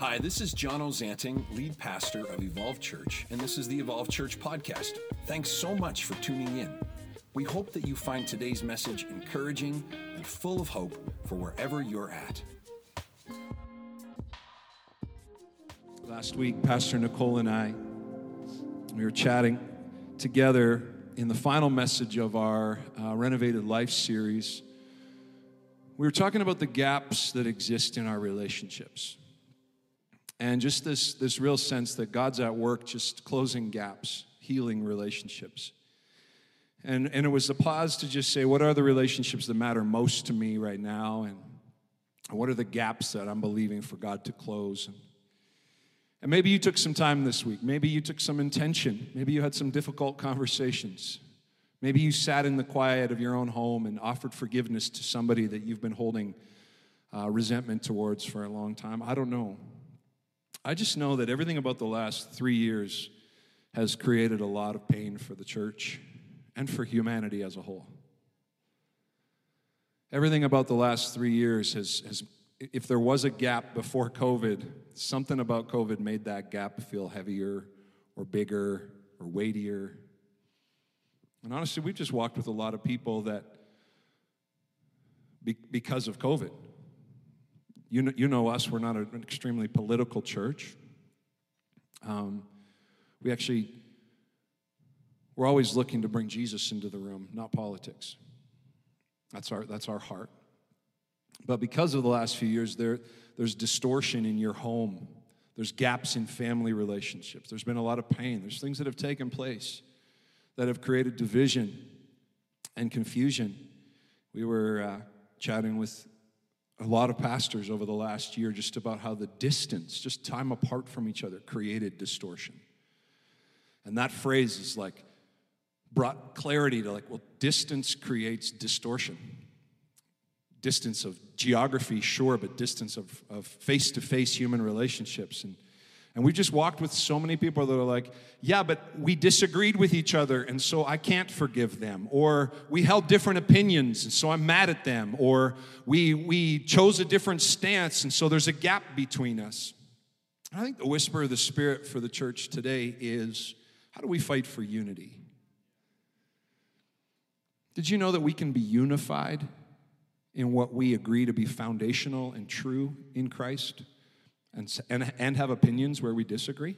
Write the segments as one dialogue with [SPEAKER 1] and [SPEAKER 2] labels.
[SPEAKER 1] Hi, this is John Ozanting, lead pastor of Evolve Church, and this is the Evolve Church podcast. Thanks so much for tuning in. We hope that you find today's message encouraging and full of hope for wherever you're at.
[SPEAKER 2] Last week, Pastor Nicole and I, we were chatting together in the final message of our uh, Renovated Life series. We were talking about the gaps that exist in our relationships and just this, this real sense that God's at work just closing gaps, healing relationships. And, and it was a pause to just say, what are the relationships that matter most to me right now? And what are the gaps that I'm believing for God to close? And, and maybe you took some time this week. Maybe you took some intention. Maybe you had some difficult conversations. Maybe you sat in the quiet of your own home and offered forgiveness to somebody that you've been holding uh, resentment towards for a long time. I don't know. I just know that everything about the last three years has created a lot of pain for the church and for humanity as a whole. Everything about the last three years has, has if there was a gap before COVID, something about COVID made that gap feel heavier or bigger or weightier. And honestly, we've just walked with a lot of people that, because of COVID, you know, you know us, we're not an extremely political church. Um, we actually, we're always looking to bring Jesus into the room, not politics. That's our, that's our heart. But because of the last few years, there, there's distortion in your home. There's gaps in family relationships. There's been a lot of pain. There's things that have taken place that have created division and confusion. We were uh, chatting with a lot of pastors over the last year just about how the distance, just time apart from each other, created distortion. And that phrase is like brought clarity to like, well, distance creates distortion. Distance of geography, sure, but distance of face to face human relationships. And and we just walked with so many people that are like, yeah, but we disagreed with each other, and so I can't forgive them. Or we held different opinions, and so I'm mad at them. Or we, we chose a different stance, and so there's a gap between us. I think the whisper of the Spirit for the church today is how do we fight for unity? Did you know that we can be unified in what we agree to be foundational and true in Christ? And, and, and have opinions where we disagree.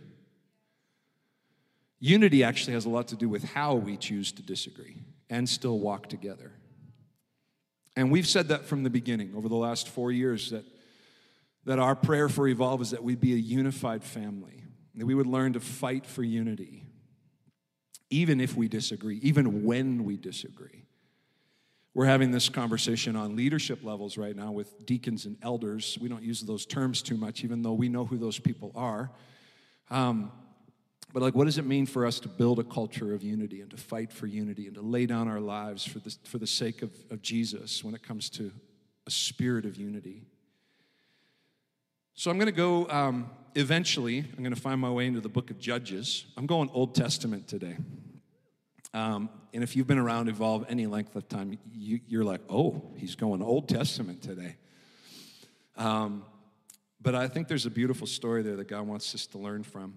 [SPEAKER 2] Unity actually has a lot to do with how we choose to disagree and still walk together. And we've said that from the beginning over the last four years that, that our prayer for Evolve is that we'd be a unified family, that we would learn to fight for unity, even if we disagree, even when we disagree. We're having this conversation on leadership levels right now with deacons and elders. We don't use those terms too much, even though we know who those people are. Um, but, like, what does it mean for us to build a culture of unity and to fight for unity and to lay down our lives for the, for the sake of, of Jesus when it comes to a spirit of unity? So, I'm going to go um, eventually, I'm going to find my way into the book of Judges. I'm going Old Testament today. Um, and if you've been around Evolve any length of time, you, are like, oh, he's going Old Testament today. Um, but I think there's a beautiful story there that God wants us to learn from.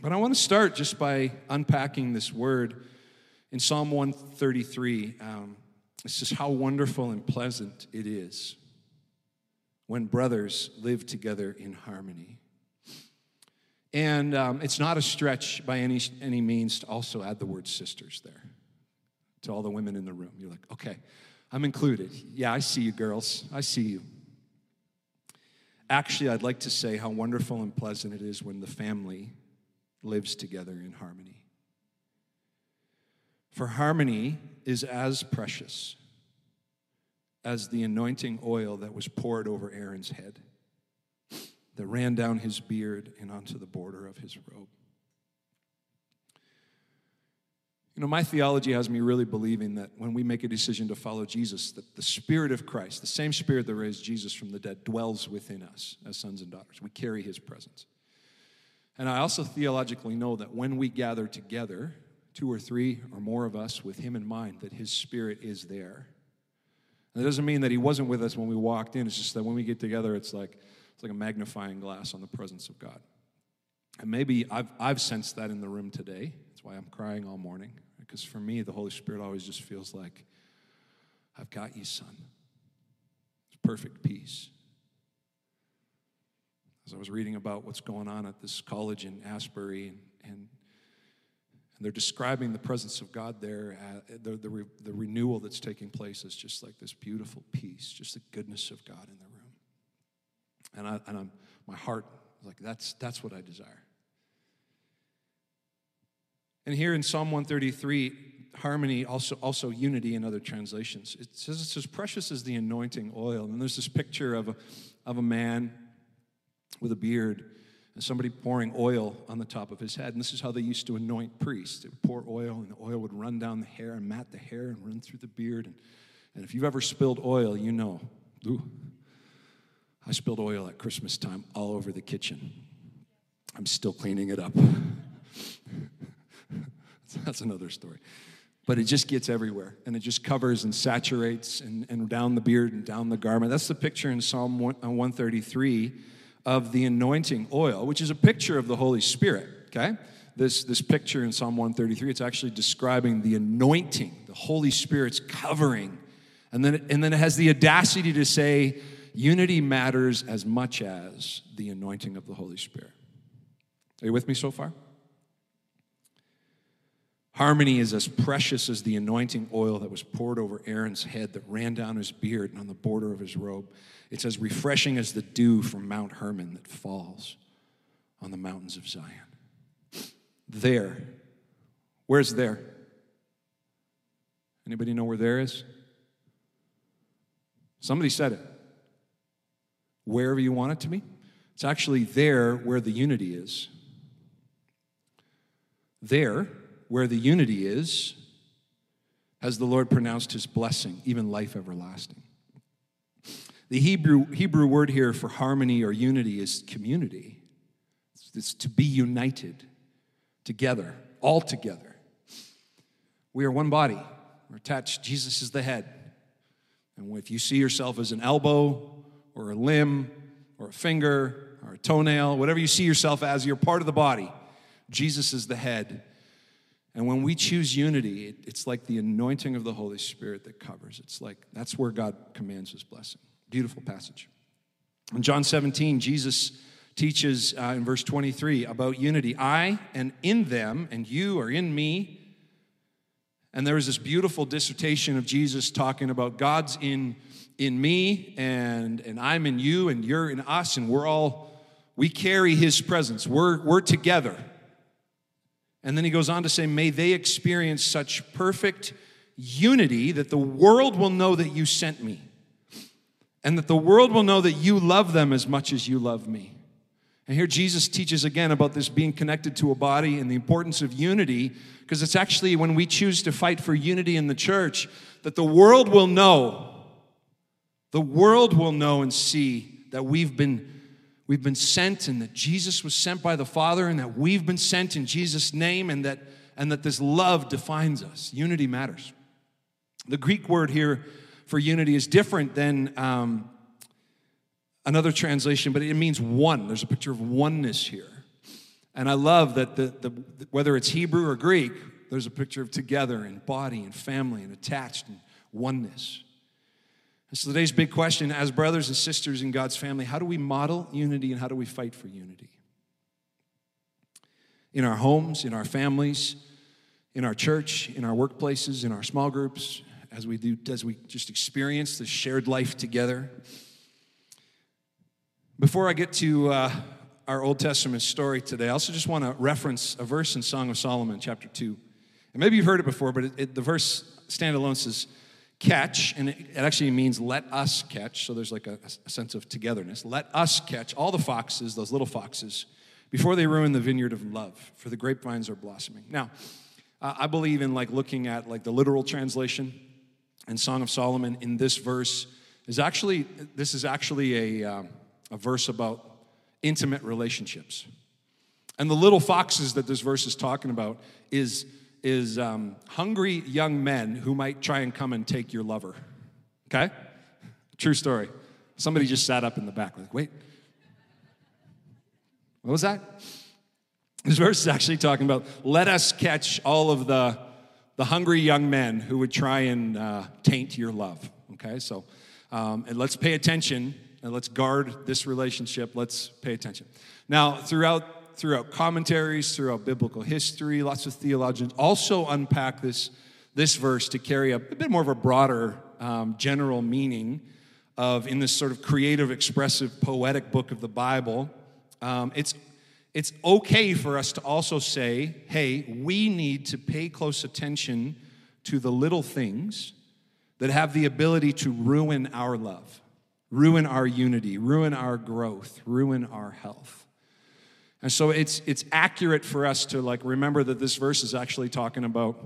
[SPEAKER 2] But I want to start just by unpacking this word in Psalm 133. Um, it says, How wonderful and pleasant it is when brothers live together in harmony. And um, it's not a stretch by any, any means to also add the word sisters there to all the women in the room. You're like, okay, I'm included. Yeah, I see you, girls. I see you. Actually, I'd like to say how wonderful and pleasant it is when the family lives together in harmony. For harmony is as precious as the anointing oil that was poured over Aaron's head that ran down his beard and onto the border of his robe. You know, my theology has me really believing that when we make a decision to follow Jesus, that the Spirit of Christ, the same Spirit that raised Jesus from the dead, dwells within us as sons and daughters. We carry His presence. And I also theologically know that when we gather together, two or three or more of us with Him in mind, that His Spirit is there. And it doesn't mean that he wasn't with us when we walked in. It's just that when we get together, it's like it's like a magnifying glass on the presence of God. And maybe I've, I've sensed that in the room today. That's why I'm crying all morning. Because for me, the Holy Spirit always just feels like, I've got you, son. It's perfect peace. As I was reading about what's going on at this college in Asbury, and, and, and they're describing the presence of God there, uh, the, the, re, the renewal that's taking place is just like this beautiful peace, just the goodness of God in the. And, I, and I'm, my heart, like, that's, that's what I desire. And here in Psalm 133, harmony, also, also unity in other translations. It says it's as precious as the anointing oil. And there's this picture of a, of a man with a beard and somebody pouring oil on the top of his head. And this is how they used to anoint priests. They would pour oil, and the oil would run down the hair and mat the hair and run through the beard. And, and if you've ever spilled oil, you know. Ooh, I spilled oil at Christmas time all over the kitchen. I'm still cleaning it up. That's another story. But it just gets everywhere and it just covers and saturates and, and down the beard and down the garment. That's the picture in Psalm 133 uh, of the anointing oil, which is a picture of the Holy Spirit, okay? This, this picture in Psalm 133, it's actually describing the anointing, the Holy Spirit's covering. And then, and then it has the audacity to say, unity matters as much as the anointing of the Holy Spirit. Are you with me so far? Harmony is as precious as the anointing oil that was poured over Aaron's head that ran down his beard and on the border of his robe. It's as refreshing as the dew from Mount Hermon that falls on the mountains of Zion. There. Where's there? Anybody know where there is? Somebody said it. Wherever you want it to be. It's actually there where the unity is. There where the unity is, has the Lord pronounced his blessing, even life everlasting. The Hebrew, Hebrew word here for harmony or unity is community. It's to be united together, all together. We are one body. We're attached. Jesus is the head. And if you see yourself as an elbow or a limb or a finger or a toenail, whatever you see yourself as, you're part of the body. Jesus is the head. And when we choose unity, it, it's like the anointing of the Holy Spirit that covers. It's like that's where God commands his blessing. Beautiful passage. In John 17, Jesus teaches uh, in verse 23 about unity. I and in them, and you are in me. And there is this beautiful dissertation of Jesus talking about God's in, in me, and, and I'm in you, and you're in us, and we're all, we carry his presence. We're, we're together. And then he goes on to say, May they experience such perfect unity that the world will know that you sent me, and that the world will know that you love them as much as you love me. And here Jesus teaches again about this being connected to a body and the importance of unity, because it's actually when we choose to fight for unity in the church that the world will know, the world will know and see that we've been we've been sent and that Jesus was sent by the Father and that we've been sent in Jesus' name and that, and that this love defines us. Unity matters. The Greek word here for unity is different than um, another translation, but it means one. There's a picture of oneness here. And I love that the, the, whether it's Hebrew or Greek, there's a picture of together and body and family and attached and oneness. So today's big question, as brothers and sisters in God's family, how do we model unity and how do we fight for unity? In our homes, in our families, in our church, in our workplaces, in our small groups, as we do, as we just experience the shared life together. Before I get to uh, our Old Testament story today, I also just want to reference a verse in Song of Solomon, chapter 2. And maybe you've heard it before, but it, it, the verse standalone says, catch, and it actually means let us catch, so there's like a, a, sense of togetherness. Let us catch all the foxes, those little foxes, before they ruin the vineyard of love, for the grapevines are blossoming. Now, uh, I believe in like looking at like the literal translation and Song of Solomon in this verse is actually, this is actually a, um, a verse about intimate relationships. And the little foxes that this verse is talking about is is um, hungry young men who might try and come and take your lover, Okay? True story. Somebody just sat up in the back, like, wait, what was that? This verse is actually talking about let us catch all of the, the hungry young men who would try and uh, taint your love. Okay, so um, and let's pay attention and let's guard this relationship. Let's pay attention. Now, throughout throughout commentaries, throughout biblical history, lots of theologians also unpack this this verse to carry a, a bit more of a broader um, general meaning of in this sort of creative, expressive, poetic book of the Bible. Um, it's it's okay for us to also say, hey, we need to pay close attention to the little things that have the ability to ruin our love, ruin our unity, ruin our growth, ruin our health. And so it's, it's accurate for us to like remember that this verse is actually talking about.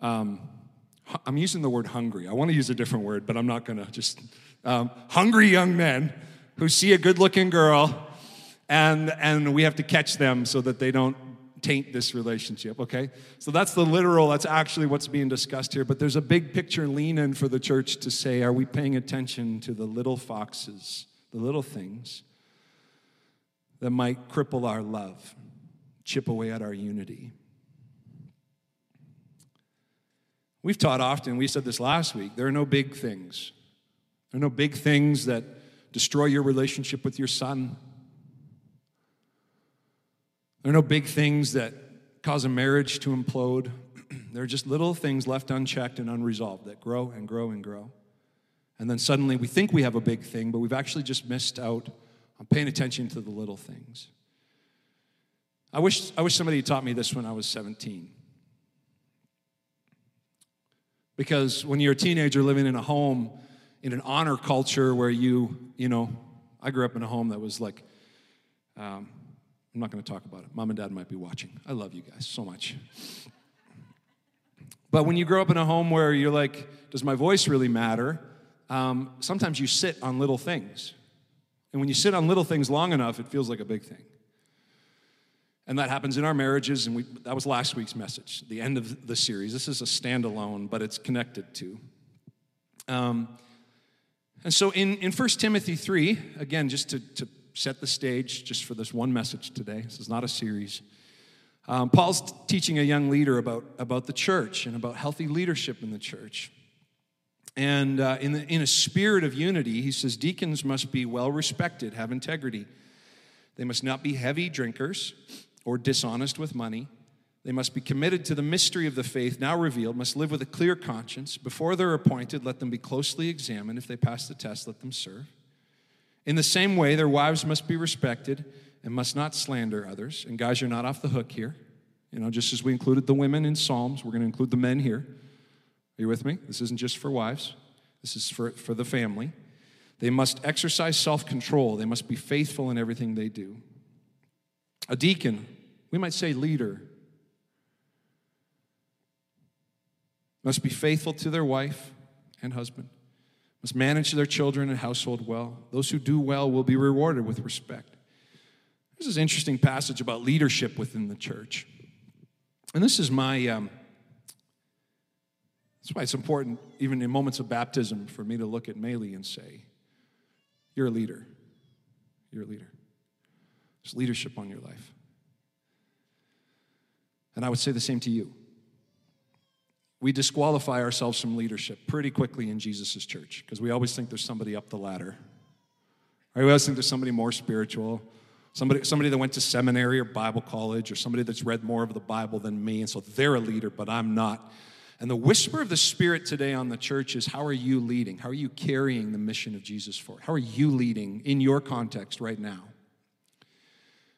[SPEAKER 2] Um, I'm using the word hungry. I want to use a different word, but I'm not going to just um, hungry young men who see a good looking girl and, and we have to catch them so that they don't taint this relationship, okay? So that's the literal, that's actually what's being discussed here. But there's a big picture lean in for the church to say, are we paying attention to the little foxes, the little things that might cripple our love, chip away at our unity? We've taught often, we said this last week, there are no big things. There are no big things that destroy your relationship with your son there are no big things that cause a marriage to implode. there are just little things left unchecked and unresolved that grow and grow and grow. And then suddenly we think we have a big thing, but we've actually just missed out on paying attention to the little things. I wish, I wish somebody had taught me this when I was 17. Because when you're a teenager living in a home, in an honor culture where you, you know, I grew up in a home that was like, um, I'm not going to talk about it. Mom and dad might be watching. I love you guys so much. But when you grow up in a home where you're like, does my voice really matter? Um, sometimes you sit on little things. And when you sit on little things long enough, it feels like a big thing. And that happens in our marriages, and we, that was last week's message, the end of the series. This is a standalone, but it's connected to. Um, and so in, in 1 Timothy 3, again, just to, to set the stage just for this one message today. This is not a series. Um, Paul's teaching a young leader about, about the church and about healthy leadership in the church. And uh, in, the, in a spirit of unity, he says deacons must be well respected, have integrity. They must not be heavy drinkers or dishonest with money. They must be committed to the mystery of the faith now revealed, must live with a clear conscience. Before they're appointed, let them be closely examined. If they pass the test, let them serve. In the same way, their wives must be respected and must not slander others. And guys, you're not off the hook here. You know, just as we included the women in Psalms, we're going to include the men here. Are you with me? This isn't just for wives, this is for, for the family. They must exercise self control, they must be faithful in everything they do. A deacon, we might say leader, must be faithful to their wife and husband must manage their children and household well. Those who do well will be rewarded with respect. This is an interesting passage about leadership within the church. And this is my, um, that's why it's important, even in moments of baptism, for me to look at Maylee and say, You're a leader. You're a leader. There's leadership on your life. And I would say the same to you we disqualify ourselves from leadership pretty quickly in Jesus' church because we always think there's somebody up the ladder. Right? We always think there's somebody more spiritual, somebody, somebody that went to seminary or Bible college, or somebody that's read more of the Bible than me, and so they're a leader, but I'm not. And the whisper of the Spirit today on the church is how are you leading? How are you carrying the mission of Jesus forward? How are you leading in your context right now?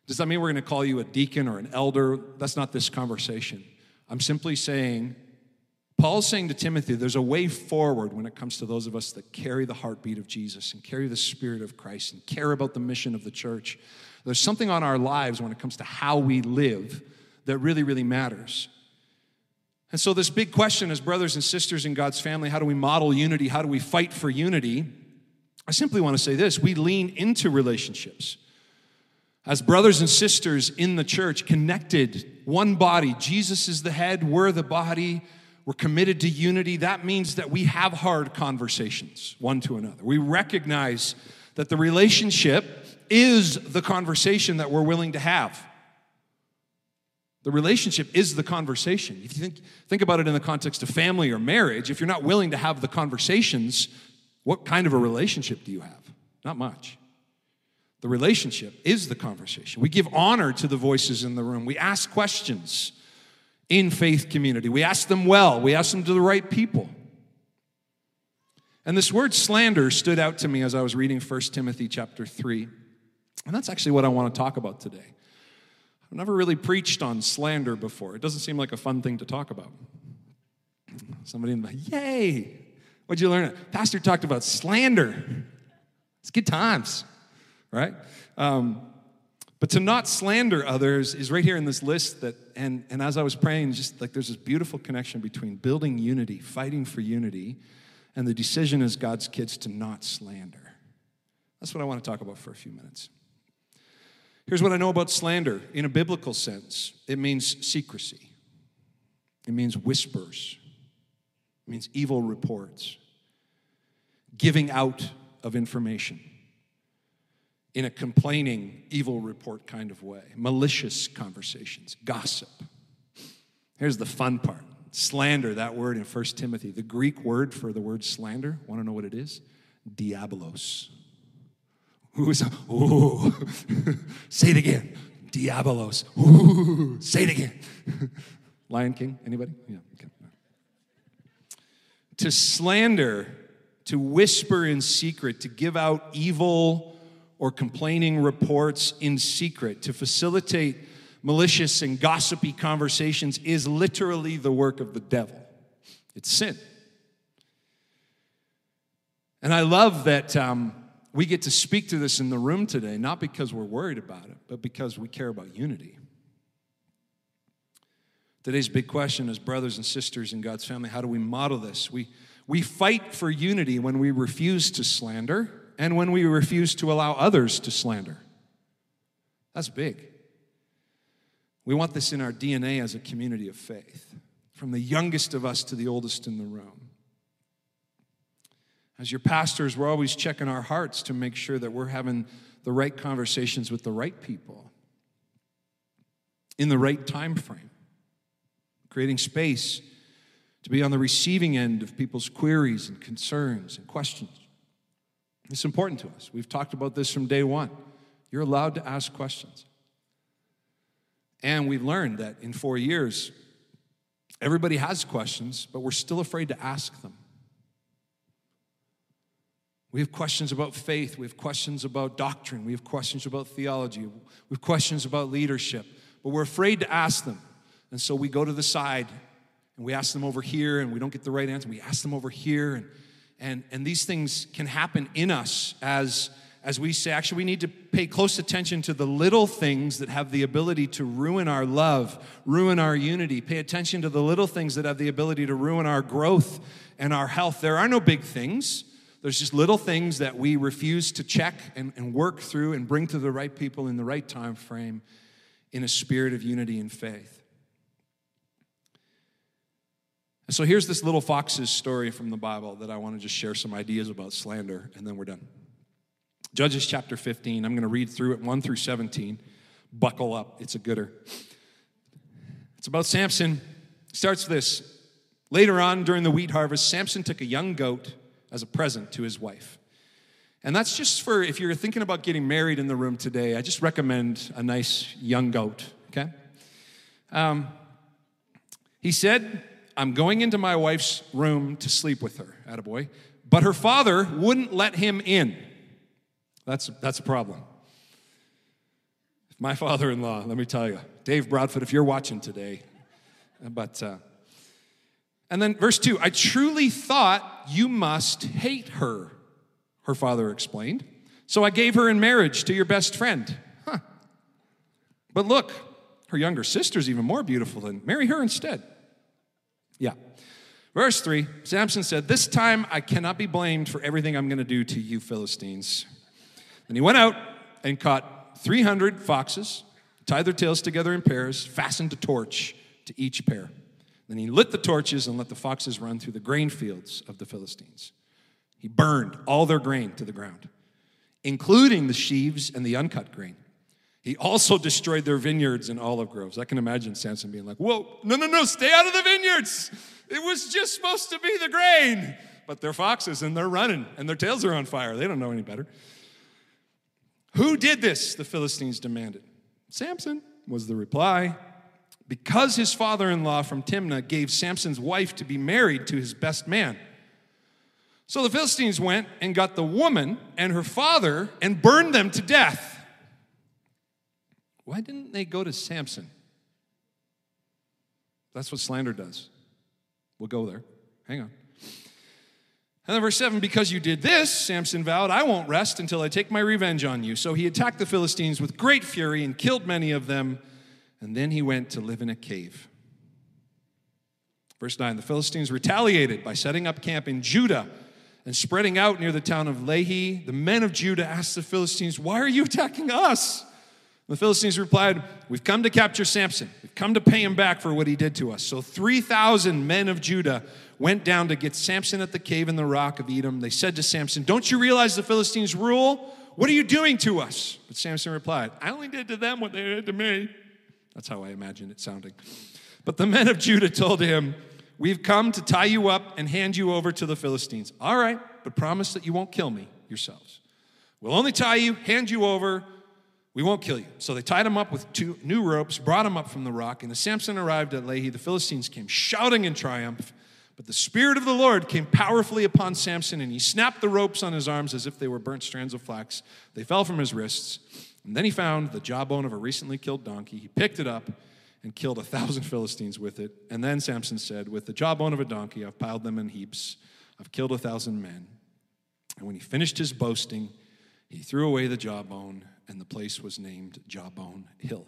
[SPEAKER 2] Does that mean we're going to call you a deacon or an elder? That's not this conversation. I'm simply saying Paul's saying to Timothy, there's a way forward when it comes to those of us that carry the heartbeat of Jesus and carry the Spirit of Christ and care about the mission of the church. There's something on our lives when it comes to how we live that really, really matters. And so, this big question as brothers and sisters in God's family how do we model unity? How do we fight for unity? I simply want to say this we lean into relationships. As brothers and sisters in the church, connected, one body. Jesus is the head, we're the body. we're committed to unity. That means that we have hard conversations one to another. We recognize that the relationship is the conversation that we're willing to have. The relationship is the conversation. If you think, think about it in the context of family or marriage, if you're not willing to have the conversations, what kind of a relationship do you have? Not much. The relationship is the conversation. We give honor to the voices in the room. We ask questions in faith community. We ask them well, we ask them to the right people. And this word slander stood out to me as I was reading 1 Timothy chapter 3. And that's actually what I want to talk about today. I've never really preached on slander before. It doesn't seem like a fun thing to talk about. Somebody in the yay! What'd you learn? Pastor talked about slander. It's good times, right? Um, but to not slander others is right here in this list that, and, and as I was praying, just like there's this beautiful connection between building unity, fighting for unity, and the decision as God's kids to not slander. That's what I want to talk about for a few minutes. Here's what I know about slander. In a biblical sense it means secrecy, it means whispers, it means evil reports, giving out of information in a complaining, evil report kind of way, malicious conversations, gossip. Here's the fun part. Slander, that word in 1 Timothy, the Greek word for the word slander, want to know what it is? Diabolos. Who's, ooh, say it again. Diabolos. Ooh, say it again. Lion King, anybody? Yeah, okay. To slander, to whisper in secret, to give out evil or complaining reports in secret, to facilitate malicious and gossipy conversations is literally the work of the devil. It's sin. And I love that um, we get to speak to this in the room today, not because we're worried about it, but because we care about unity. Today's big question is brothers and sisters in God's family, how do we model this? We, we fight for unity when we refuse to slander and when we refuse to allow others to slander. That's big. We want this in our DNA as a community of faith, from the youngest of us to the oldest in the room. As your pastors, we're always checking our hearts to make sure that we're having the right conversations with the right people in the right time frame, creating space to be on the receiving end of people's queries and concerns and questions. It's important to us. We've talked about this from day one. You're allowed to ask questions. And we've learned that in four years, everybody has questions, but we're still afraid to ask them. We have questions about faith. We have questions about doctrine. We have questions about theology. We have questions about leadership. But we're afraid to ask them. And so we go to the side and we ask them over here and we don't get the right answer. We ask them over here. And, and, and these things can happen in us as, as we say, actually, we need to pay close attention to the little things that have the ability to ruin our love, ruin our unity. Pay attention to the little things that have the ability to ruin our growth and our health. There are no big things. There's just little things that we refuse to check and, and work through and bring to the right people in the right time frame in a spirit of unity and faith. And so here's this little fox's story from the Bible that I want to just share some ideas about slander, and then we're done. Judges chapter 15, I'm going to read through it 1 through 17. Buckle up, it's a gooder. It's about Samson. Starts this. Later on during the wheat harvest, Samson took a young goat as a present to his wife. And that's just for if you're thinking about getting married in the room today, I just recommend a nice young goat, okay? Um, he said, I'm going into my wife's room to sleep with her, attaboy. But her father wouldn't let him in. That's, that's a problem. My father in law, let me tell you, Dave Broadfoot, if you're watching today, but uh, and then verse 2 I truly thought you must hate her, her father explained. So I gave her in marriage to your best friend. Huh. But look, her younger sister's even more beautiful than marry her instead. Yeah. Verse 3 Samson said, This time I cannot be blamed for everything I'm going to do to you Philistines. And he went out and caught 300 foxes, tied their tails together in pairs, fastened a torch to each pair. Then he lit the torches and let the foxes run through the grain fields of the Philistines. He burned all their grain to the ground, including the sheaves and the uncut grain. He also destroyed their vineyards and olive groves. I can imagine Samson being like, Whoa, no, no, no, stay out of the vineyards. It was just supposed to be the grain. But they're foxes and they're running and their tails are on fire. They don't know any better. Who did this? The Philistines demanded. Samson was the reply. Because his father in law from Timnah gave Samson's wife to be married to his best man. So the Philistines went and got the woman and her father and burned them to death. Why didn't they go to Samson? That's what slander does. We'll go there. Hang on. And then verse 7 Because you did this, Samson vowed, I won't rest until I take my revenge on you. So he attacked the Philistines with great fury and killed many of them. And then he went to live in a cave. Verse 9 The Philistines retaliated by setting up camp in Judah and spreading out near the town of Lehi. The men of Judah asked the Philistines, Why are you attacking us? The Philistines replied, We've come to capture Samson. We've come to pay him back for what he did to us. So 3,000 men of Judah went down to get Samson at the cave in the rock of Etam. They said to Samson, Don't you realize the Philistines rule? What are you doing to us? But Samson replied, I only did to them what they did to me. That's how I imagine it sounding. But the men of Judah told him, We've come to tie you up and hand you over to the Philistines. All right, but promise that you won't kill me yourselves. We'll only tie you, hand you over we won't kill you. So they tied him up with two new ropes, brought him up from the rock, and as Samson arrived at Lehi, the Philistines came shouting in triumph. But the Spirit of the Lord came powerfully upon Samson, and he snapped the ropes on his arms as if they were burnt strands of flax. They fell from his wrists. And then he found the jawbone of a recently killed donkey. He picked it up and killed a thousand Philistines with it. And then Samson said, With the jawbone of a donkey, I've piled them in heaps. I've killed a thousand men. And when he finished his boasting, he threw away the jawbone and the place was named Jawbone Hill.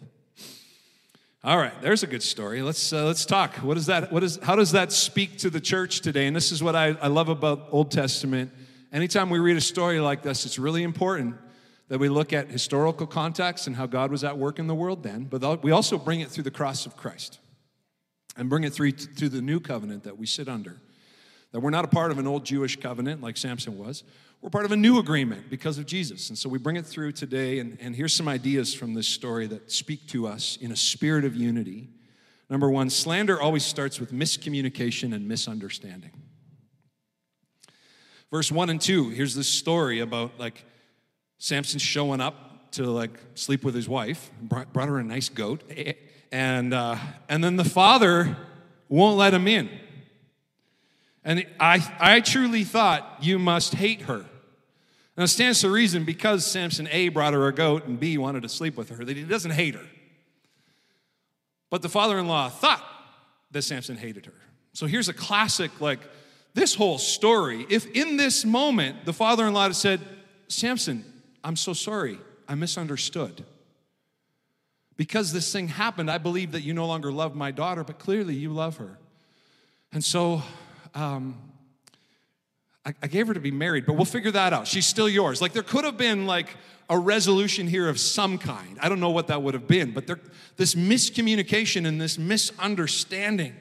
[SPEAKER 2] All right, there's a good story. Let's uh, let's talk. What is that? What is? How does that speak to the church today? And this is what I, I love about Old Testament. Anytime we read a story like this, it's really important that we look at historical context and how God was at work in the world then, but we also bring it through the cross of Christ and bring it through, through the new covenant that we sit under. That we're not a part of an old Jewish covenant like Samson was. We're part of a new agreement because of Jesus. And so we bring it through today. And, and here's some ideas from this story that speak to us in a spirit of unity. Number one, slander always starts with miscommunication and misunderstanding. Verse one and two, here's this story about like Samson showing up to like sleep with his wife, brought, brought her a nice goat, and, uh, and then the father won't let him in. And I, I truly thought you must hate her. Now, it stands to reason because Samson A brought her a goat and B wanted to sleep with her, that he doesn't hate her. But the father in law thought that Samson hated her. So here's a classic like, this whole story. If in this moment the father in law had said, Samson, I'm so sorry, I misunderstood. Because this thing happened, I believe that you no longer love my daughter, but clearly you love her. And so um, I, I gave her to be married, but we'll figure that out. She's still yours. Like there could have been like a resolution here of some kind. I don't know what that would have been, but there, this miscommunication and this misunderstanding.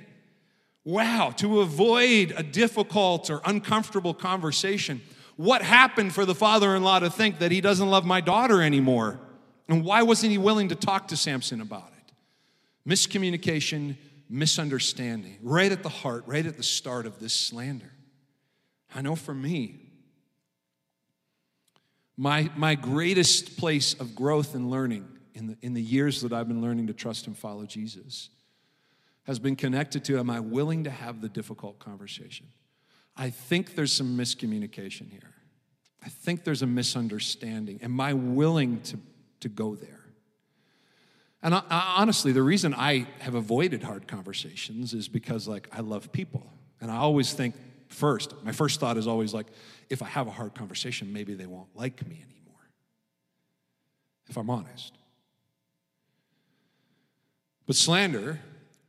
[SPEAKER 2] Wow, to avoid a difficult or uncomfortable conversation. What happened for the father in law to think that he doesn't love my daughter anymore? And why wasn't he willing to talk to Samson about it? Miscommunication, misunderstanding, right at the heart, right at the start of this slander. I know for me, my, my greatest place of growth and learning in the, in the years that I've been learning to trust and follow Jesus has been connected to am I willing to have the difficult conversation? I think there's some miscommunication here. I think there's a misunderstanding. Am I willing to, to go there? And I, I, honestly, the reason I have avoided hard conversations is because, like, I love people. And I always think first, my first thought is always like, if I have a hard conversation, maybe they won't like me anymore. If I'm honest. But slander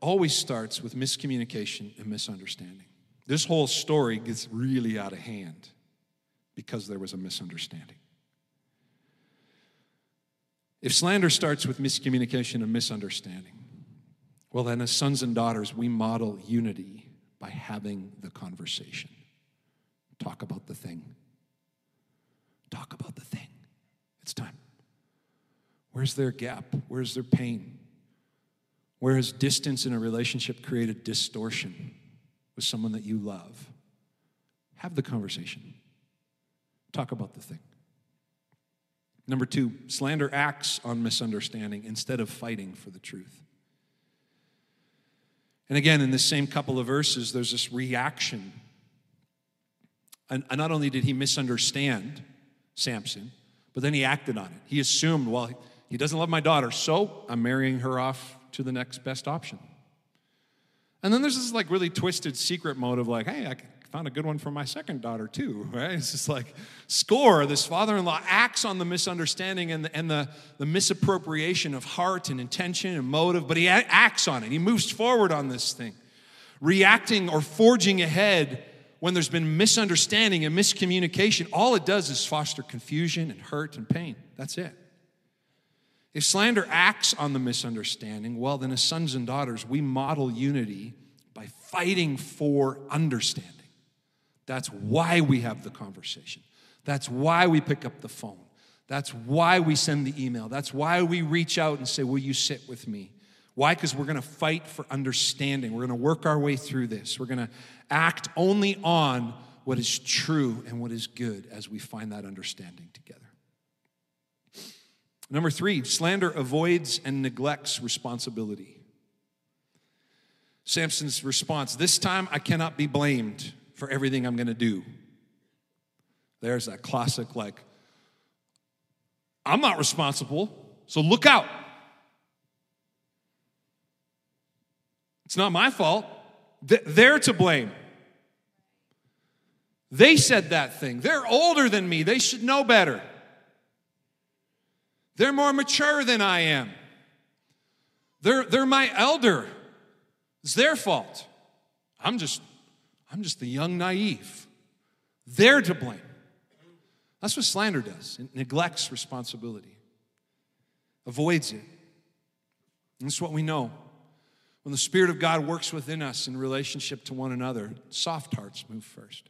[SPEAKER 2] always starts with miscommunication and misunderstanding. This whole story gets really out of hand because there was a misunderstanding. If slander starts with miscommunication and misunderstanding, Well, then, as sons and daughters, we model unity by having the conversation. Talk about the thing. Talk about the thing. It's time. Where's their gap? Where's their pain? Where has distance in a relationship created distortion with someone that you love? Have the conversation. Talk about the thing. Number two, slander acts on misunderstanding instead of fighting for the truth. And again, in the same couple of verses, there's this reaction. And, not only did he misunderstand Samson, but then he acted on it. He assumed, well, he doesn't love my daughter, so I'm marrying her off to the next best option. And then there's this like really twisted secret motive, like, hey, I found a good one for my second daughter too, right? It's just like, score. This father in law acts on the misunderstanding and, the, and the, the misappropriation of heart and intention and motive, but he acts on it. He moves forward on this thing, reacting or forging ahead when there's been misunderstanding and miscommunication. All it does is foster confusion and hurt and pain. That's it. If slander acts on the misunderstanding, well, then as sons and daughters, we model unity by fighting for understanding. That's why we have the conversation. That's why we pick up the phone. That's why we send the email. That's why we reach out and say, Will you sit with me? Why? Because we're going to fight for understanding. We're going to work our way through this. We're going to act only on what is true and what is good as we find that understanding together. Number three, slander avoids and neglects responsibility. Samson's response this time I cannot be blamed for everything I'm going to do. There's that classic, like, I'm not responsible, so look out. It's not my fault. They're to blame. They said that thing. They're older than me. They should know better. They're more mature than I am. They're, they're my elder. It's their fault. I'm just, I'm just the young naive. They're to blame. That's what slander does. It neglects responsibility, avoids it. And that's what we know. When the Spirit of God works within us in relationship to one another, soft hearts move first.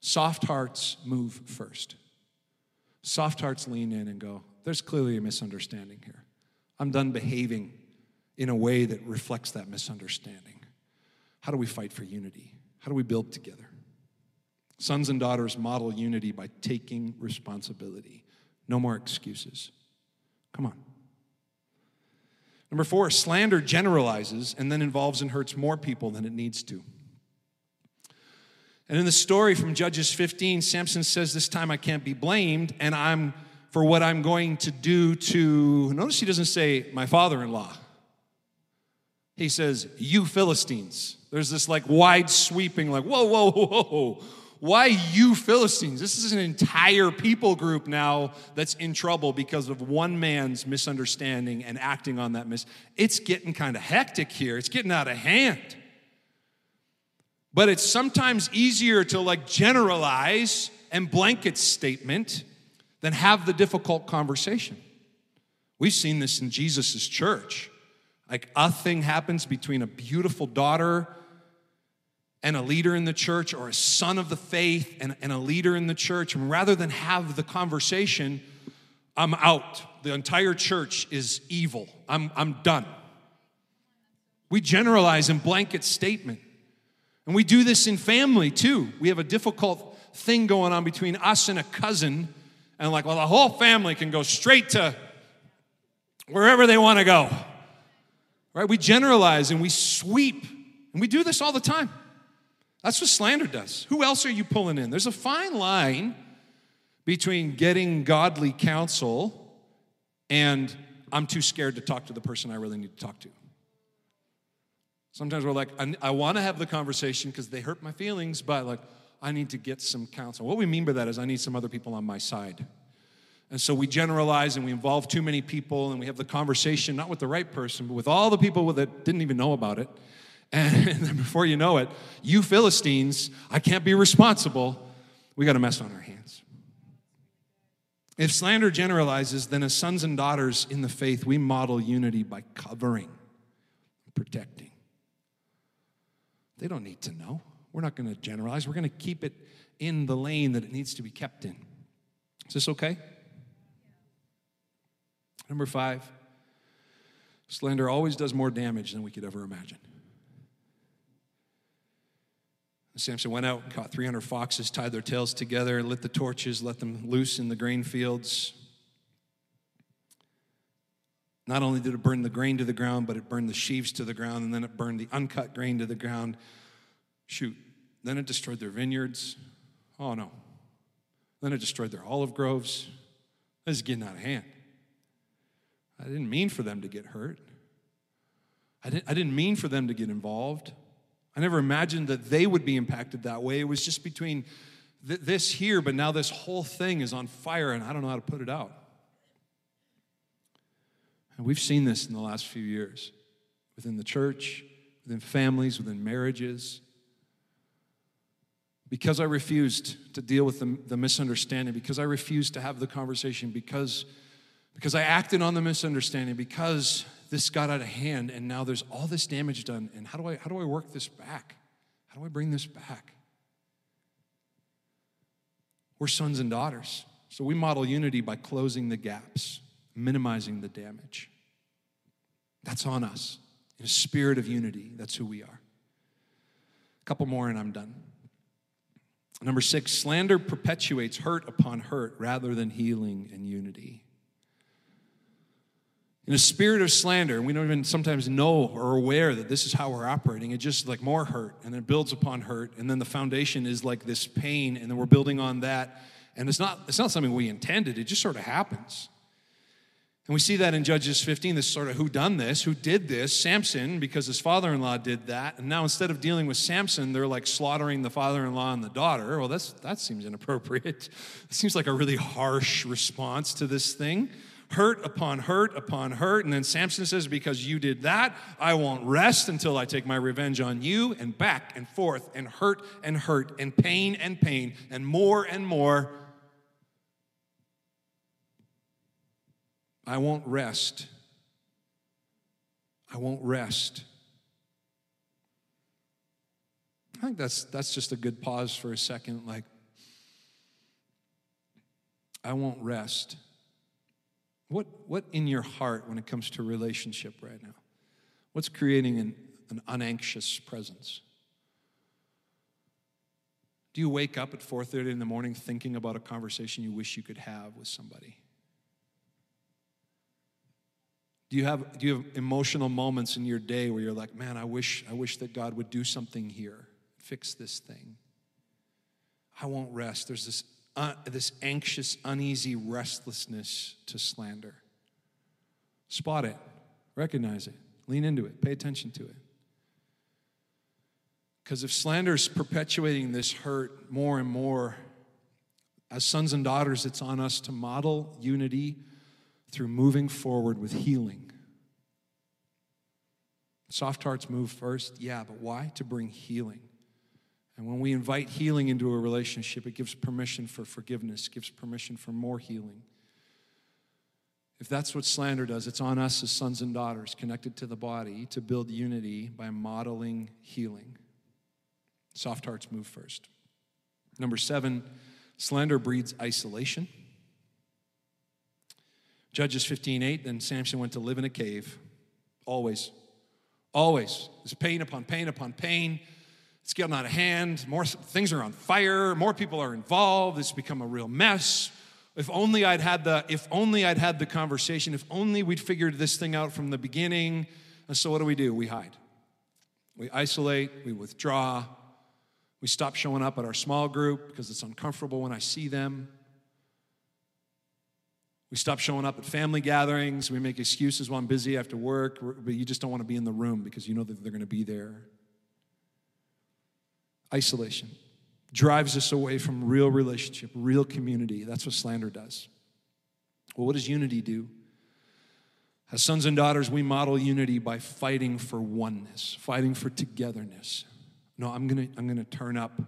[SPEAKER 2] Soft hearts move first. Soft hearts lean in and go, There's clearly a misunderstanding here. I'm done behaving in a way that reflects that misunderstanding. How do we fight for unity? How do we build together? Sons and daughters model unity by taking responsibility. No more excuses. Come on. Number four, slander generalizes and then involves and hurts more people than it needs to. And in the story from Judges 15, Samson says, This time I can't be blamed, and I'm for what I'm going to do to. Notice he doesn't say, My father in law. He says, You Philistines. There's this like wide sweeping, like, Whoa, whoa, whoa, whoa. Why you Philistines? This is an entire people group now that's in trouble because of one man's misunderstanding and acting on that mis. It's getting kind of hectic here. It's getting out of hand. But it's sometimes easier to like generalize and blanket statement than have the difficult conversation. We've seen this in Jesus' church. Like a thing happens between a beautiful daughter and a leader in the church, or a son of the faith and, and a leader in the church. And rather than have the conversation, I'm out. The entire church is evil. I'm, I'm done. We generalize in blanket statement. And we do this in family too. We have a difficult thing going on between us and a cousin, and like, well, the whole family can go straight to wherever they want to go. Right? We generalize and we sweep, and we do this all the time. That's what slander does. Who else are you pulling in? There's a fine line between getting godly counsel and I'm too scared to talk to the person I really need to talk to. Sometimes we're like, I, I want to have the conversation because they hurt my feelings, but like, I need to get some counsel. What we mean by that is, I need some other people on my side. And so we generalize and we involve too many people and we have the conversation, not with the right person, but with all the people that didn't even know about it. And then before you know it, you Philistines, I can't be responsible. We got a mess on our hands. If slander generalizes, then as sons and daughters in the faith, we model unity by covering protecting. They don't need to know. We're not going to generalize. We're going to keep it in the lane that it needs to be kept in. Is this okay? Number five, slander always does more damage than we could ever imagine. Samson went out and caught 300 foxes, tied their tails together, lit the torches, let them loose in the grain fields. Not only did it burn the grain to the ground, but it burned the sheaves to the ground, and then it burned the uncut grain to the ground. Shoot. Then it destroyed their vineyards. Oh no. Then it destroyed their olive groves. This is getting out of hand. I didn't mean for them to get hurt. I didn't, I didn't mean for them to get involved. I never imagined that they would be impacted that way. It was just between th- this here, but now this whole thing is on fire and I don't know how to put it out. And we've seen this in the last few years within the church, within families, within marriages. Because I refused to deal with the, the misunderstanding, because I refused to have the conversation, because, because I acted on the misunderstanding, because this got out of hand and now there's all this damage done and how do i how do i work this back? How do i bring this back? We're sons and daughters so we model unity by closing the gaps minimizing the damage that's on us in a spirit of unity that's who we are a couple more and i'm done number six slander perpetuates hurt upon hurt rather than healing and unity in a spirit of slander, we don't even sometimes know or aware that this is how we're operating. It just like more hurt, and then it builds upon hurt, and then the foundation is like this pain, and then we're building on that. And it's not, it's not something we intended, it just sort of happens. And we see that in Judges 15, this sort of who done this, who did this, Samson, because his father-in-law did that. And now instead of dealing with Samson, they're like slaughtering the father-in-law and the daughter. Well, that's that seems inappropriate. It seems like a really harsh response to this thing hurt upon hurt upon hurt. And then Samson says, Because you did that, I won't rest until I take my revenge on you, and back and forth, and hurt and hurt, and pain and pain, and more and more. I won't rest. I won't rest. I think that's, that's just a good pause for a second. Like, I won't rest. What, what in your heart when it comes to relationship right now? What's creating an, an unanxious presence? Do you wake up at 4:30 in the morning thinking about a conversation you wish you could have with somebody? Do you have do you have emotional moments in your day where you're like, "Man, I wish I wish that God would do something here. Fix this thing." I won't rest. There's this uh, this anxious, uneasy restlessness to slander. Spot it, recognize it, lean into it, pay attention to it. Because if slander is perpetuating this hurt more and more, as sons and daughters, it's on us to model unity through moving forward with healing. Soft hearts move first, yeah, but why? To bring healing. And when we invite healing into a relationship, it gives permission for forgiveness, gives permission for more healing. If that's what slander does, it's on us as sons and daughters connected to the body to build unity by modeling healing. Soft hearts move first. Number seven, slander breeds isolation. Judges 15 8, then Samson went to live in a cave. Always. Always. There's pain upon pain upon pain. It's getting out of hand. More things are on fire. More people are involved. It's become a real mess. If only I'd had the if only I'd had the conversation. If only we'd figured this thing out from the beginning. And so what do we do? We hide. We isolate, we withdraw. We stop showing up at our small group because it's uncomfortable when I see them. We stop showing up at family gatherings. We make excuses while I'm busy after work, but you just don't want to be in the room because you know that they're going to be there. Isolation drives us away from real relationship, real community. That's what slander does. Well, what does unity do? As sons and daughters, we model unity by fighting for oneness, fighting for togetherness. No, I'm gonna, I'm gonna turn up.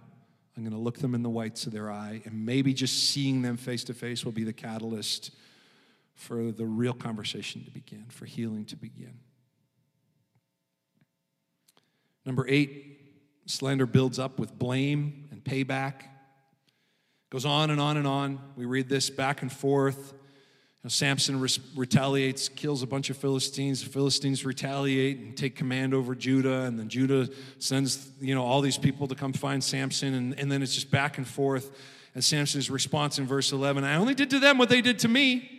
[SPEAKER 2] I'm gonna look them in the whites of their eye, and maybe just seeing them face to face will be the catalyst for the real conversation to begin, for healing to begin. Number eight, slander builds up with blame and payback. Goes on and on and on. We read this back and forth. You know, Samson retaliates, kills a bunch of Philistines. The Philistines retaliate and take command over Judah, and then Judah sends you know all these people to come find Samson, and, and then it's just back and forth. And Samson's response in verse 11 I only did to them what they did to me.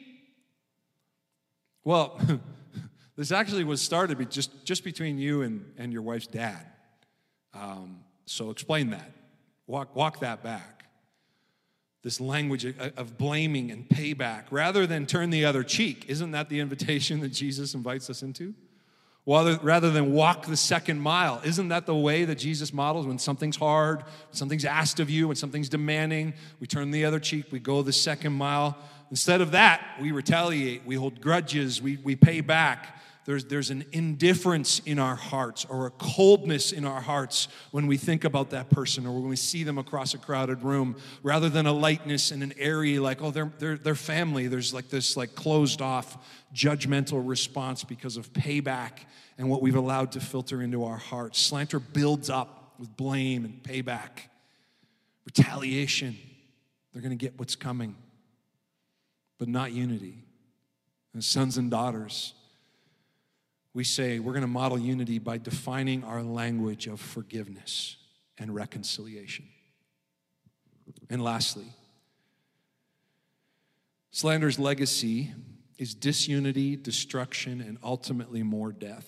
[SPEAKER 2] Well, this actually was started just, just between you and, and your wife's dad. Um, so explain that. Walk, walk that back this language of blaming and payback rather than turn the other cheek. Isn't that the invitation that Jesus invites us into? Rather than walk the second mile. Isn't that the way that Jesus models when something's hard, when something's asked of you, when something's demanding? We turn the other cheek, we go the second mile. Instead of that, we retaliate, we hold grudges, we, we pay back. There's, there's an indifference in our hearts or a coldness in our hearts when we think about that person or when we see them across a crowded room rather than a lightness and an airy, like, oh, they're, they're, they're family. There's like this like closed off judgmental response because of payback and what we've allowed to filter into our hearts. Slander builds up with blame and payback, retaliation. They're going to get what's coming, but not unity. And sons and daughters we say we're going to model unity by defining our language of forgiveness and reconciliation. And lastly, slander's legacy is disunity, destruction, and ultimately more death.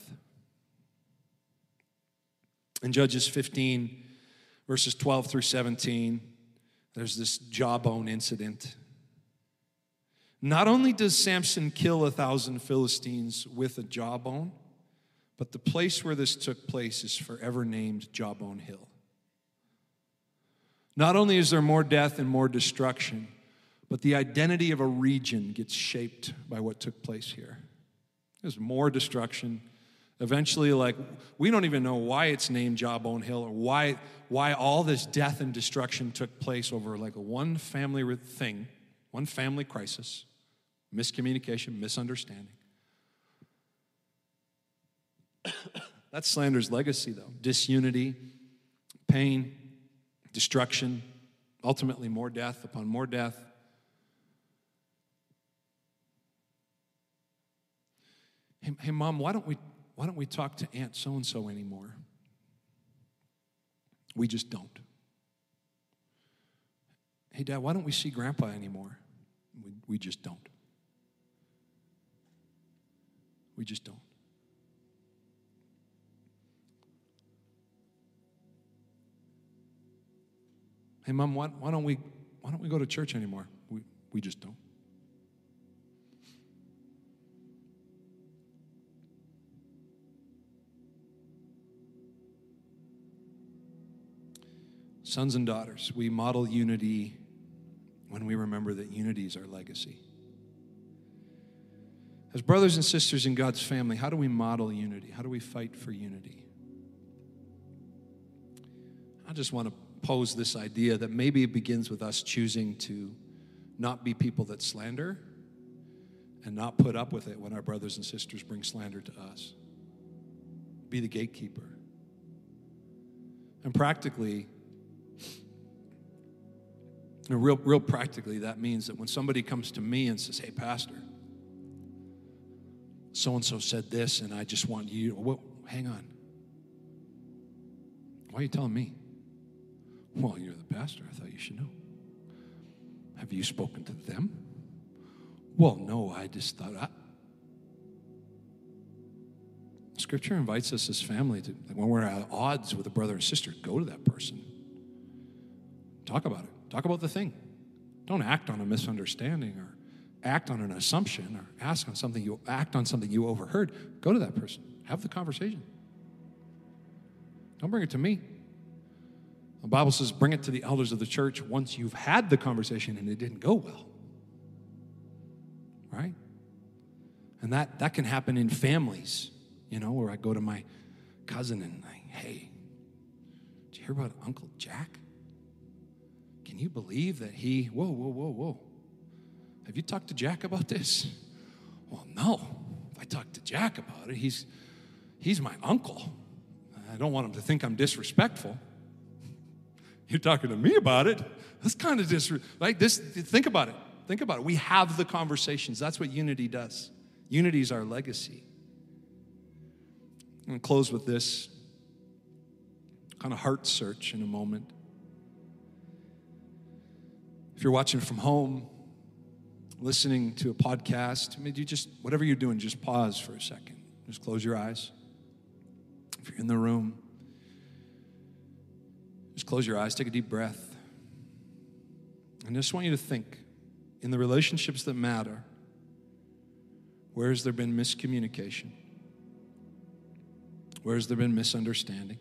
[SPEAKER 2] In Judges 15, verses 12 through 17, there's this jawbone incident. Not only does Samson kill a thousand Philistines with a jawbone, but the place where this took place is forever named Jawbone Hill. Not only is there more death and more destruction, but the identity of a region gets shaped by what took place here. There's more destruction. Eventually, like, we don't even know why it's named Jawbone Hill or why, why all this death and destruction took place over like a one family thing, one family crisis, miscommunication, misunderstanding. That's slander's legacy, though disunity, pain, destruction, ultimately more death upon more death. Hey, hey mom, why don't we why don't we talk to Aunt so and so anymore? We just don't. Hey, Dad, why don't we see Grandpa anymore? We, we just don't. We just don't. Hey, mom, why, why, don't we, why don't we go to church anymore? We, we just don't. Sons and daughters, we model unity when we remember that unity is our legacy. As brothers and sisters in God's family, how do we model unity? How do we fight for unity? I just want to pose this idea that maybe it begins with us choosing to not be people that slander and not put up with it when our brothers and sisters bring slander to us. Be the gatekeeper. And practically, real, real practically, that means that when somebody comes to me and says, Hey, Pastor, so and so said this, and I just want you, well, hang on. Why are you telling me? Well, you're the pastor. I thought you should know. Have you spoken to them? Well, no, I just thought I. Scripture invites us as family to, when we're at odds with a brother or sister, go to that person. Talk about it. Talk about the thing. Don't act on a misunderstanding or act on an assumption or ask on something you act on something you overheard. Go to that person. Have the conversation. Don't bring it to me. The Bible says, bring it to the elders of the church once you've had the conversation and it didn't go well. Right? And that, that can happen in families, you know, where I go to my cousin and I, hey, did you hear about Uncle Jack? Can you believe that he, whoa, whoa, whoa, whoa. Have you talked to Jack about this? Well, no. If I talk to Jack about it, he's, he's my uncle. I don't want him to think I'm disrespectful. You're talking to me about it. That's kind of disrespectful. Like this, think about it. Think about it. We have the conversations. That's what unity does. Unity is our legacy. I'm going to close with this kind of heart search in a moment. If you're watching from home, listening to a podcast, maybe you just, whatever you're doing, just pause for a second. Just close your eyes. If you're in the room, just close your eyes, take a deep breath. And I just want you to think in the relationships that matter, where has there been miscommunication? Where has there been misunderstanding?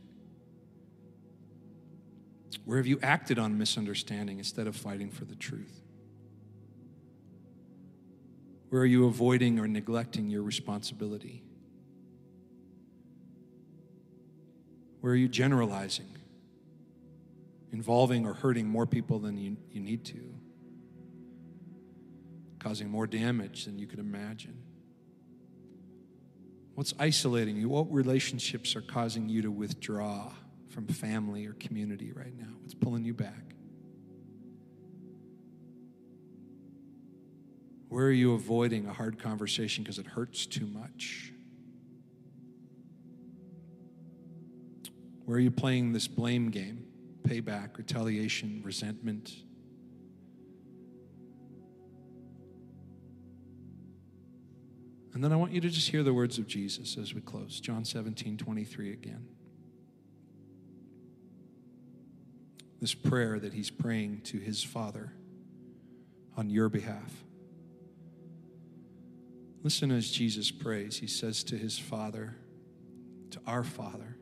[SPEAKER 2] Where have you acted on misunderstanding instead of fighting for the truth? Where are you avoiding or neglecting your responsibility? Where are you generalizing, involving or hurting more people than you, you need to, causing more damage than you could imagine? What's isolating you? What relationships are causing you to withdraw from family or community right now? What's pulling you back? Where are you avoiding a hard conversation because it hurts too much? Where are you playing this blame game? Payback, retaliation, resentment? And then I want you to just hear the words of Jesus as we close. John 17, 23 again. This prayer that he's praying to his Father on your behalf. Listen as Jesus prays. He says to his Father, to our Father,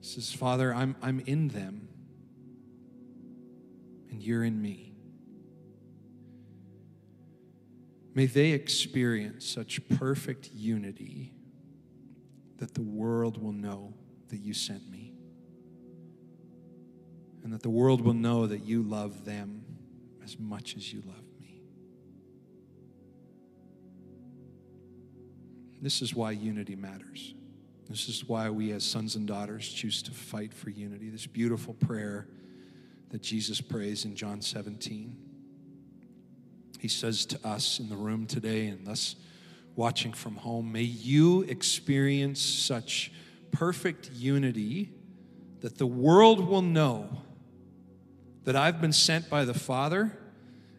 [SPEAKER 2] He says, Father, I'm, I'm in them, and you're in me. May they experience such perfect unity that the world will know that you sent me. And that the world will know that you love them as much as you love This is why unity matters. This is why we, as sons and daughters, choose to fight for unity. This beautiful prayer that Jesus prays in John 17. He says to us in the room today and us watching from home, may you experience such perfect unity that the world will know that I've been sent by the Father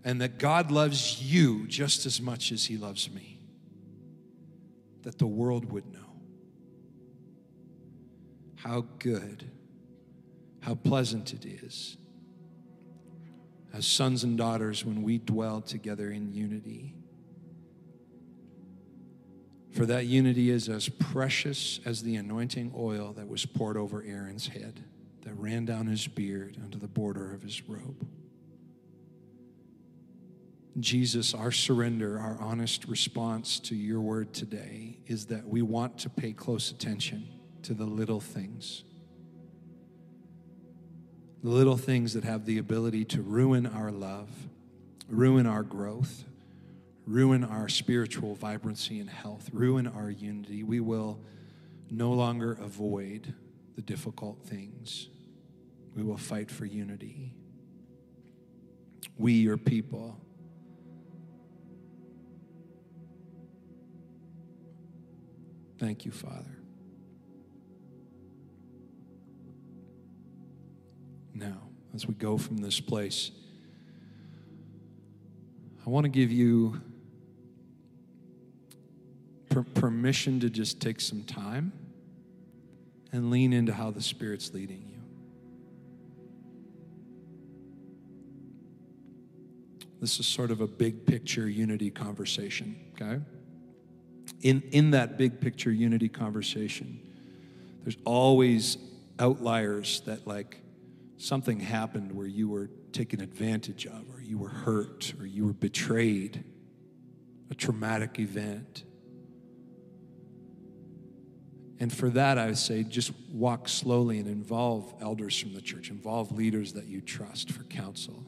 [SPEAKER 2] and that God loves you just as much as He loves me. That the world would know. How good, how pleasant it is as sons and daughters when we dwell together in unity. For that unity is as precious as the anointing oil that was poured over Aaron's head, that ran down his beard unto the border of his robe. Jesus, our surrender, our honest response to your word today is that we want to pay close attention to the little things. The little things that have the ability to ruin our love, ruin our growth, ruin our spiritual vibrancy and health, ruin our unity. We will no longer avoid the difficult things. We will fight for unity. We, your people, Thank you, Father. Now, as we go from this place, I want to give you per- permission to just take some time and lean into how the Spirit's leading you. This is sort of a big picture unity conversation, okay? In, in that big picture unity conversation, there's always outliers that, like, something happened where you were taken advantage of, or you were hurt, or you were betrayed, a traumatic event. And for that, I would say just walk slowly and involve elders from the church, involve leaders that you trust for counsel.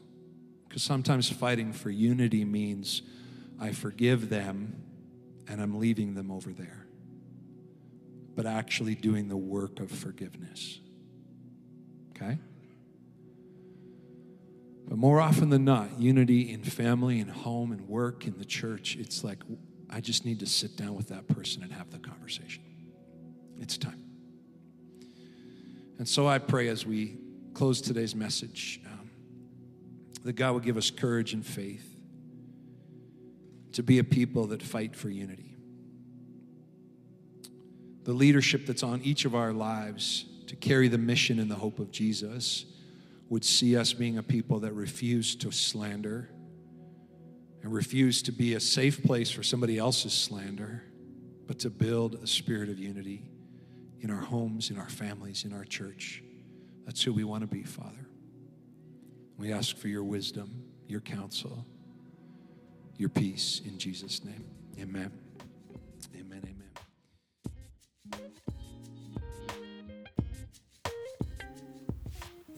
[SPEAKER 2] Because sometimes fighting for unity means I forgive them and I'm leaving them over there. but actually doing the work of forgiveness. Okay? But more often than not, unity in family and home and work in the church, it's like, I just need to sit down with that person and have the conversation. It's time. And so I pray as we close today's message um, that God would give us courage and faith to be a people that fight for unity. The leadership that's on each of our lives to carry the mission and the hope of Jesus would see us being a people that refuse to slander and refuse to be a safe place for somebody else's slander, but to build a spirit of unity in our homes, in our families, in our church. That's who we want to be, Father. We ask for your wisdom, your counsel, your peace in Jesus' name. Amen. Amen. Amen.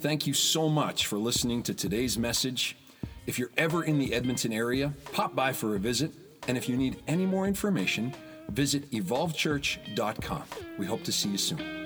[SPEAKER 1] Thank you so much for listening to today's message. If you're ever in the Edmonton area, pop by for a visit. And if you need any more information, visit evolvechurch.com. We hope to see you soon.